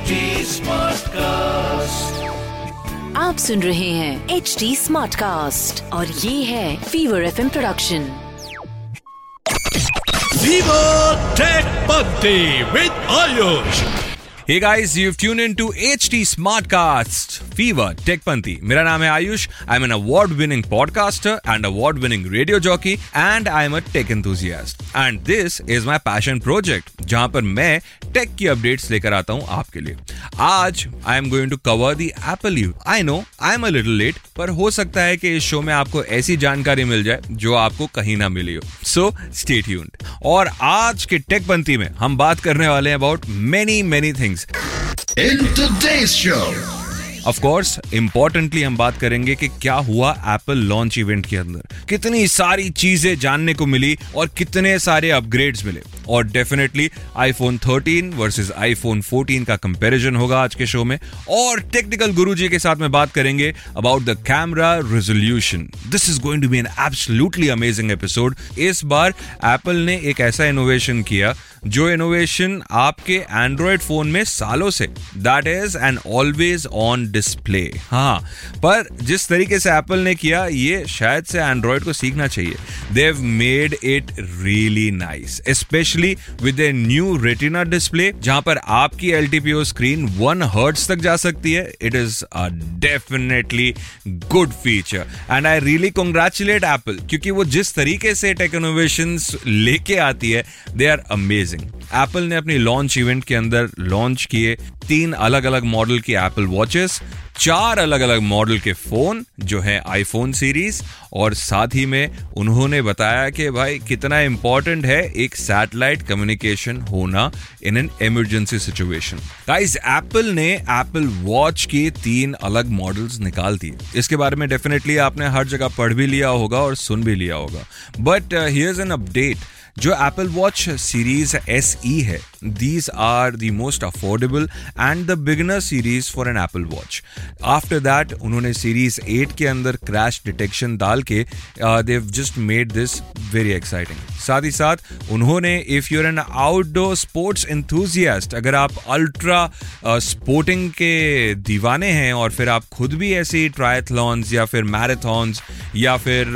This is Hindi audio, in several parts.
HD कास्ट आप सुन रहे हैं एच डी स्मार्ट कास्ट और ये है Fever F production with Ayush Hey guys, you've tuned in to HT Smartcast Fever Tech Panti. मेरा नाम है Ayush I am an award winning podcaster and award winning radio jockey and I am a tech enthusiast and this is my passion project जहाँ पर मैं टेक की अपडेट्स लेकर आता हूँ आपके लिए। आज I am going to cover the Apple you I know I am a little late पर हो सकता है कि इस शो में आपको ऐसी जानकारी मिल जाए जो आपको कहीं ना मिली हो। सो स्टे ट्यून्ड और आज के टेक पंती में हम बात करने वाले हैं about many many things In today's show, of course importantly हम बात करेंगे कि क्या हुआ एप्पल लॉन्च इवेंट के अंदर। कितनी सारी चीज़ें जानने को मिली और कितने सारे अपग्रेड्स मिले। और डेफिनेटली आईफोन 13 वर्सेस आईफोन 14 का कंपैरिजन होगा आज के शो में। और टेक्निकल गुरुजी के साथ में बात करेंगे about the camera resolution this is going to be an absolutely amazing episode इस बार एप्पल ने एक ऐसा इनोवेशन किया, जो इनोवेशन आपके एंड्रॉयड फ़ोन में सालों से। That is an always on display हाँ पर जिस तरीके से एप्पल ने किया, ये शायद से एंड्रॉयड को सीखना चाहिए। They've made it really nice specially with a new retina display जहाँ पर आपकी एलटीपीओ स्क्रीन वन हर्ट्स तक जा सकती है। It is definitely good feature and I really congratulate Apple क्योंकि वो जिस तरीके से टेक इनोवेशन लेके आती है दे आर अमेजिंग एप्पल ने अपनी लॉन्च इवेंट के अंदर लॉन्च किए तीन अलग अलग मॉडल की एप्पल वॉचेस चार अलग अलग मॉडल के फ़ोन जो है आईफोन सीरीज़ और साथ ही में उन्होंने बताया कि भाई कितना इंपॉर्टेंट है एक सैटेलाइट कम्युनिकेशन होना in an emergency situation guys Apple ने एप्पल वॉच के तीन अलग मॉडल्स निकाल दिए। इसके बारे में डेफिनेटली आपने हर जगह पढ़ भी लिया होगा और सुन भी लिया होगा। बट हियर्स एन अपडेट जो Apple watch series S E है these are the most affordable and the beginner series for an Apple watch after that उन्होंने सीरीज़ एट के अंदर क्रैश डिटेक्शन डाल के they've just made this very exciting साथ ही साथ, उन्होंने if you're an outdoor sports enthusiast अगर आप अल्ट्रा स्पोर्टिंग के दीवाने हैं और फिर आप खुद भी ऐसे ट्रायथलॉन्स या फिर मैराथॉन्स या फिर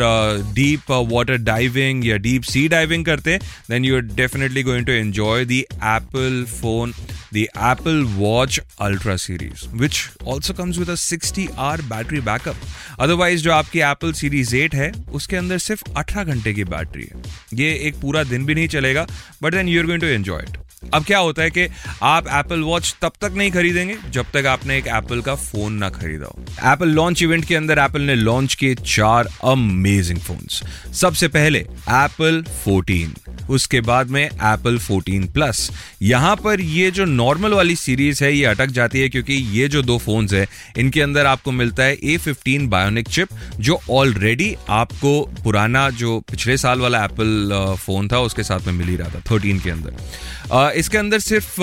डीप वाटर डाइविंग या डीप सी डाइविंग करते करते then you are definitely going to enjoy the Apple phone the Apple watch ultra series which also comes with sixty hour battery backup otherwise जो आपकी एप्पल सीरीज़ एट है, उसके अंदर सिर्फ़ अठारह घंटे की बैटरी है। ये एक पूरा दिन भी नहीं चलेगा but then you are going to enjoy it अब क्या होता है कि आप एप्पल वॉच तब तक नहीं खरीदेंगे जब तक आपने एक एप्पल का फ़ोन ना खरीदा हो। एप्पल लॉन्च इवेंट के अंदर एप्पल ने लॉन्च किए चार अमेजिंग फोन्स सबसे पहले एप्पल 14 उसके बाद में एप्पल 14 प्लस यहाँ पर ये जो नॉर्मल वाली सीरीज़ है, ये अटक जाती है क्योंकि ये जो दो फोन्स है, इनके अंदर आपको मिलता है ए फिफ्टीन बायोनिक चिप जो ऑलरेडी आपको पुराना जो पिछले साल वाला एप्पल फ़ोन था, उसके साथ में मिल ही रहा था थर्टीन के अंदर। इसके अंदर सिर्फ़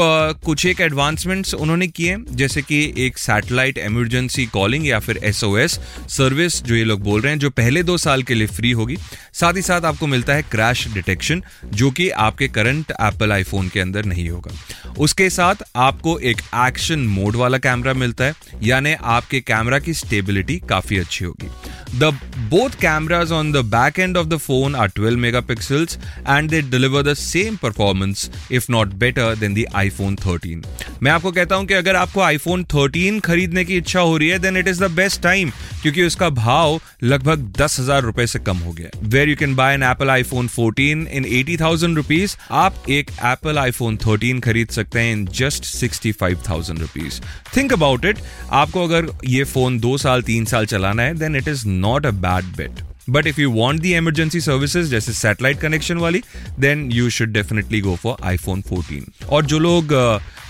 कुछ एक एडवांसमेंट्स उन्होंने किए, जैसे कि एक सैटेलाइट इमरजेंसी कॉलिंग या फिर SOS सर्विस जो ये लोग बोल रहे हैं, जो पहले दो साल के लिए फ्री होगी। साथ ही साथ आपको मिलता है क्रैश डिटेक्शन जो कि आपके करंट एप्पल आईफोन के अंदर नहीं होगा। उसके साथ आपको एक एक्शन मोड वाला कैमरा मिलता है, यानी आपके कैमरा की स्टेबिलिटी काफ़ी अच्छी होगी। The both cameras on the back and of the phone are 12 megapixels and they deliver the same performance if not better than the iPhone 13 मैं आपको कहता हूँ कि अगर आपको आईफोन 13 खरीदने की इच्छा हो रही है then it is the best time क्योंकि उसका भाव लगभग दस हज़ार रुपए से कम हो गया where you can buy an Apple iPhone 14 in eighty thousand rupees आप एक एप्पल आईफोन 13 खरीद सकते हैं in just sixty five thousand rupees think about it आपको अगर ये फ़ोन दो साल, तीन साल चलाना है then it is not a bad bet but if you want the emergency services जैसे सैटेलाइट कनेक्शन वाली then you should definitely go for iPhone 14 और जो लोग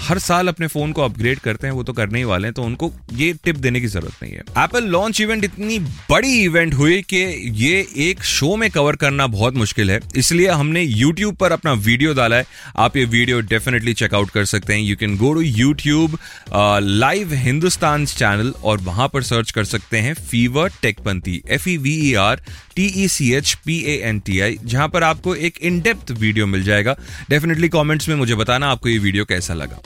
हर साल अपने फ़ोन को अपग्रेड करते हैं, वो तो करने ही वाले हैं तो उनको ये टिप देने की ज़रूरत नहीं है। एप्पल लॉन्च इवेंट इतनी बड़ी इवेंट हुई कि ये एक शो में कवर करना बहुत मुश्किल है। इसलिए हमने यूट्यूब पर अपना वीडियो डाला है। आप ये वीडियो डेफिनेटली चेकआउट कर सकते हैं। You can go to YouTube live Hindustan channel और वहाँ पर सर्च कर सकते हैं Fever Techpanthi F E V E R T E C H P A N T I जहाँ पर आपको एक इन डेप्थ वीडियो मिल जाएगा। डेफिनेटली कॉमेंट्स में मुझे बताना आपको ये वीडियो कैसा लगा।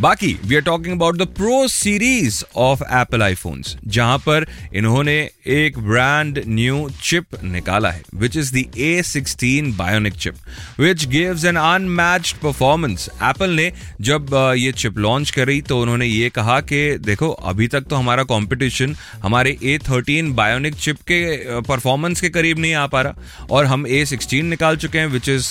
बाकी we are talking about the pro series of Apple iPhones जहाँ पर इन्होंने एक ब्रांड न्यू चिप निकाला है which is the A sixteen bionic chip which gives an unmatched performance Apple ने जब ये चिप लॉन्च करी तो उन्होंने ये कहा कि देखो, अभी तक तो हमारा कॉम्पिटिशन हमारे ए थर्टीन बायोनिक चिप के परफॉर्मेंस uh, के करीब नहीं आ पा रहा। और हम ए सिक्सटीन निकाल चुके हैं which is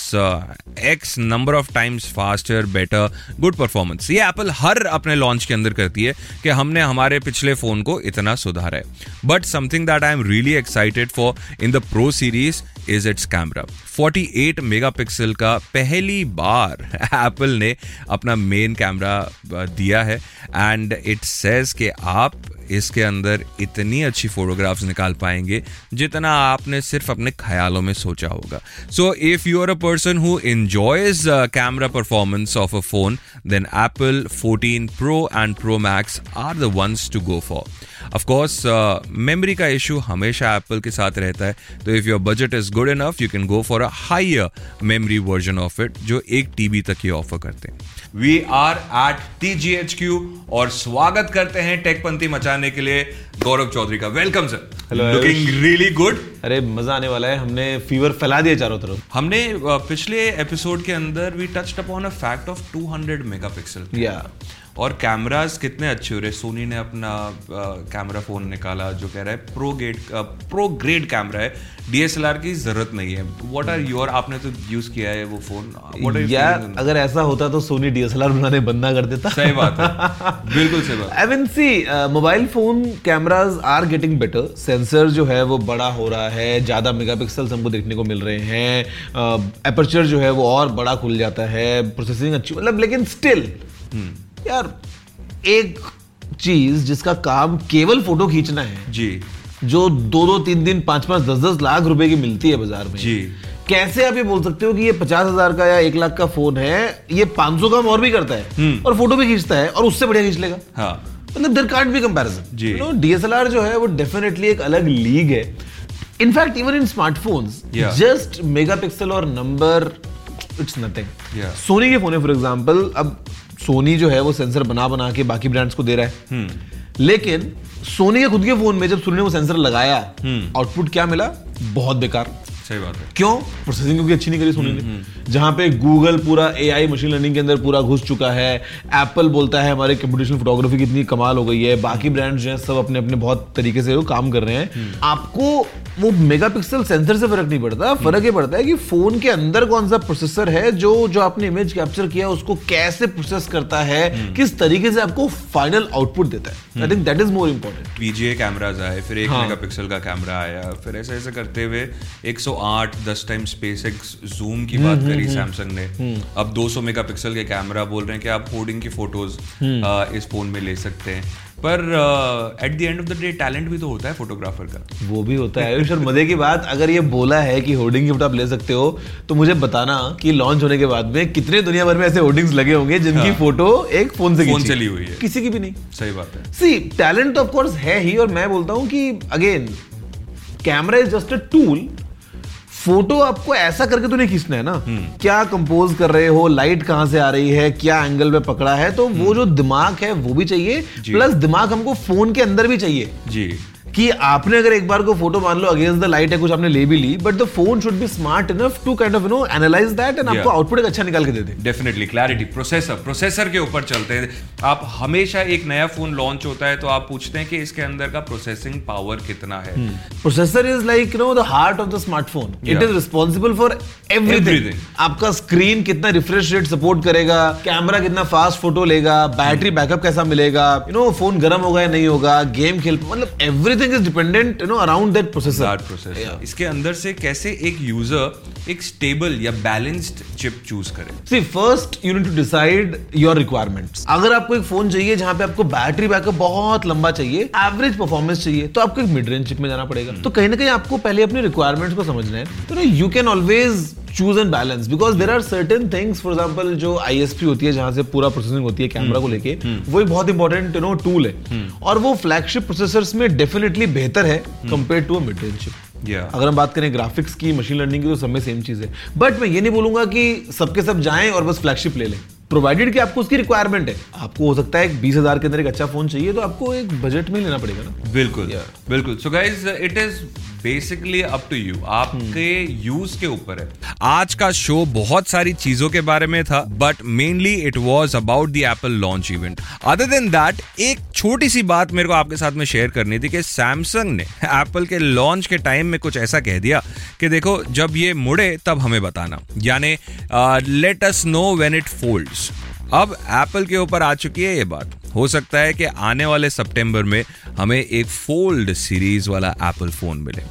X number of times faster better good performance ये एप्पल हर अपने लॉन्च के अंदर करती है कि हमने हमारे पिछले फ़ोन को इतना सुधारा है। But something that I am really excited for in the pro series is its camera 48 megapixel का पहली बार एप्पल ने अपना मेन कैमरा दिया है। एंड इट सेज कि आप इसके अंदर इतनी अच्छी फोटोग्राफ्स निकाल पाएँगे, जितना आपने सिर्फ़ अपने ख्यालों में सोचा होगा। So if you are a person who enjoys camera performance of a phone then Apple 14 pro and pro max are the ones to go for of course memory का इशू हमेशा एप्पल के साथ रहता है। तो if your budget is good enough you can go for a higher memory version of it जो एक टीबी तक ही ऑफ़र करते हैं। We are at T G H Q और स्वागत करते हैं टेकपंथी मचाने के लिए गौरव चौधरी का। Welcome sir Hello, looking really good अरे मज़ा आने वाला है। हमने फीवर फैला दिया चारों तरफ़। हमने uh, पिछले एपिसोड के अंदर we touched upon a fact of 200 megapixel या और कैमरास कितने अच्छे हो रहे सोनी ने अपना कैमरा फ़ोन निकाला जो कह रहा है pro get pro grade camera है। डीएसएलआर की ज़रूरत नहीं है। व्हाट आर योर आपने तो यूज़ किया है वो फ़ोन यार अगर ऐसा होता तो सोनी डीएसएलआर बनाने बंद कर देता। सही बात है। बिल्कुल सही बात। I mean see mobile phone cameras are getting better sensor जो है वो बड़ा हो रहा है। ज़्यादा मेगापिक्सल्स हमको देखने को मिल रहे हैं। एपर्चर जो है वो और बड़ा खुल जाता है। प्रोसेसिंग अच्छी मतलब लेकिन स्टिल यार एक चीज़ जिसका काम केवल फ़ोटो खींचना है जी। जो दो दो तीन दिन पाँच पाँच दस दस लाख रुपए की मिलती है बाज़ार में। जी। कैसे आप ये बोल सकते हो कि ये पचास हज़ार का या एक लाख का फ़ोन है ये पाँच सौ काम और भी करता है और फ़ोटो भी खींचता है और उससे बढ़िया खींच लेगा। हाँ। मतलब देर कांट बी कंपैरिजन जी। नो डीएसएलआर जो है वो डेफिनेटली एक अलग लीग है। In fact even in smartphones. Just megapixel और नंबर इट्स नथिंग सोनी के फ़ोन है फॉर एग्जांपल अब सोनी जो है वो सेंसर बना बना के बाकी ब्रांड्स को दे रहा है हम्म। लेकिन सोनी के खुद के फ़ोन में जब सोनी ने वो सेंसर लगाया हम्म। आउटपुट क्या मिला बहुत बेकार सही बात है। क्यों? प्रोसेसिंग क्योंकि अच्छी नहीं करी सोनी ने जहाँ पे गूगल पूरा एआई मशीन लर्निंग के अंदर पूरा घुस चुका है एप्पल बोलता है हमारे कंप्यूटेशनल फोटोग्राफी कितनी कमाल हो गई है बाकी ब्रांड्स जो हैं सब अपने अपने बहुत तरीके से काम कर रहे हैं। आपको वो मेगापिक्सल सेंसर से फ़र्क नहीं पड़ता फ़र्क ये पड़ता है कि फ़ोन के अंदर कौन सा प्रोसेसर है जो जो आपने इमेज कैप्चर किया उसको कैसे प्रोसेस करता है किस तरीके से आपको फाइनल आउटपुट देता है। I think that is more important VGA cameras आए फिर एक हाँ। मेगापिक्सल का कैमरा आया फिर ऐसे ऐसे करते हुए 108 10 टाइम स्पेस एक्स जूम की बात करी सैमसंग ने। अब 200 मेगापिक्सल के कैमरा बोल रहे हैं कि आप होर्डिंग की फ़ोटोज़ इस फ़ोन में ले सकते हैं। पर at the end of the day talent भी तो होता है फोटोग्राफर का। वो भी होता है। और मज़े की बात अगर ये बोला है कि होर्डिंग गिफ्ट आप ले सकते हो तो मुझे बताना कि लॉन्च होने के बाद में कितने दुनिया भर में ऐसे होर्डिंग्स लगे होंगे जिनकी हाँ। फ़ोटो एक फ़ोन से फ़ोन चली हुई है। किसी की भी नहीं। सही बात है। सी टैलेंट तो ऑफकोर्स है ही और मैं बोलता हूँ कि again camera is just a tool photo आपको ऐसा करके तो नहीं खींचना है ना। क्या कंपोज कर रहे हो लाइट कहाँ से आ रही है क्या एंगल पे पकड़ा है तो वो जो दिमाग है वो भी चाहिए प्लस दिमाग हमको फ़ोन के अंदर भी चाहिए। जी। कि आपने अगर एक बार को फ़ोटो मान लो अगेंस्ट द लाइट है कुछ आपने ले भी ली but the phone should be smart enough to kind of you know analyze that and आपको आउटपुट अच्छा निकाल के दे दे। डेफिनेटली क्लैरिटी प्रोसेसर प्रोसेसर के ऊपर चलते हैं। आप हमेशा एक नया फ़ोन लॉन्च होता है तो आप पूछते हैं कि इसके अंदर का प्रोसेसिंग पावर कितना है। Processor is like you know the heart of the smartphone it is responsible for everything आपका स्क्रीन कितना रिफ्रेश रेट सपोर्ट करेगा कैमरा कितना फास्ट फ़ोटो लेगा बैटरी बैकअप कैसा मिलेगा यू नो फ़ोन गर्म होगा या नहीं होगा गेम खेल मतलब everything is dependent you know around that processor That processor. इसके अंदर से कैसे एक यूज़र एक स्टेबल या बैलेंस्ड चिप चूज़ करे? See first you need to decide your requirements अगर आपको एक फ़ोन चाहिए जहाँ पे आपको बैटरी बैकअप बहुत लंबा चाहिए एवरेज परफॉर्मेंस चाहिए तो आपको एक मिड रेंज चिप में जाना पड़ेगा। तो कहीं ना कहीं आपको पहले अपने रिक्वायरमेंट्स को समझना है। तो you can always choose and balance because there are certain things for example जो आईएसपी होती है जहाँ से पूरा प्रोसेसिंग होती है कैमरा को लेके वो एक बहुत इंपॉर्टेंट यू नो टूल है। और वो फ्लैगशिप प्रोसेसर्स में डेफिनेटली बेहतर है compare to a mid range chip या अगर हम बात करें ग्राफिक्स की मशीन लर्निंग की तो सब में सेम चीज़ है। बट मैं ये नहीं बोलूँगा कि सबके सब जाएँ और बस फ्लैगशिप ले लें। प्रोवाइडेड कि आपको उसकी रिक्वायरमेंट है। आपको हो सकता है बीस हज़ार के अंदर एक अच्छा फ़ोन चाहिए तो आपको एक बजट में लेना पड़ेगा ना। बिल्कुल Yeah. बिल्कुल। So guys it is basically up to you आपके यूज़ के ऊपर है। आज का शो बहुत सारी चीज़ों के बारे में था but mainly it was about the Apple launch event other than that एक छोटी सी बात मेरे को आपके साथ में शेयर करनी थी कि सैमसंग ने एप्पल के लॉन्च के टाइम में कुछ ऐसा कह दिया कि देखो, जब ये मुड़े, तब हमें बताना। यानी let us know when it folds अब एप्पल के ऊपर आ चुकी है ये बात। हो सकता है कि आने वाले सितंबर में हमें एक फोल्ड सीरीज़ वाला एप्पल फ़ोन मिले।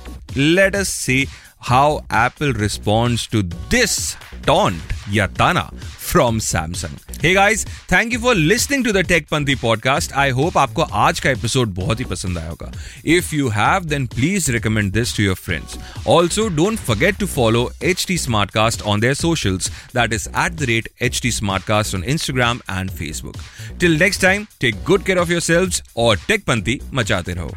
Let us see how Apple responds to this taunt या ताना from Samsung hey guys thank you for listening to the Techpanthi podcast I hope आपको आज का एपिसोड बहुत ही पसंद आया होगा। If you have then please recommend this to your friends also don't forget to follow H T Smartcast on their socials. That is at the rate HT Smartcast on Instagram and Facebook. Till next time, take good care of yourselves और टेकपंथी मचाते रहो।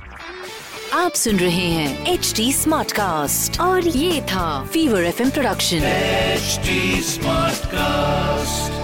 आप सुन रहे हैं एच डी स्मार्ट कास्ट और ये था Fever F production HD Smartcast.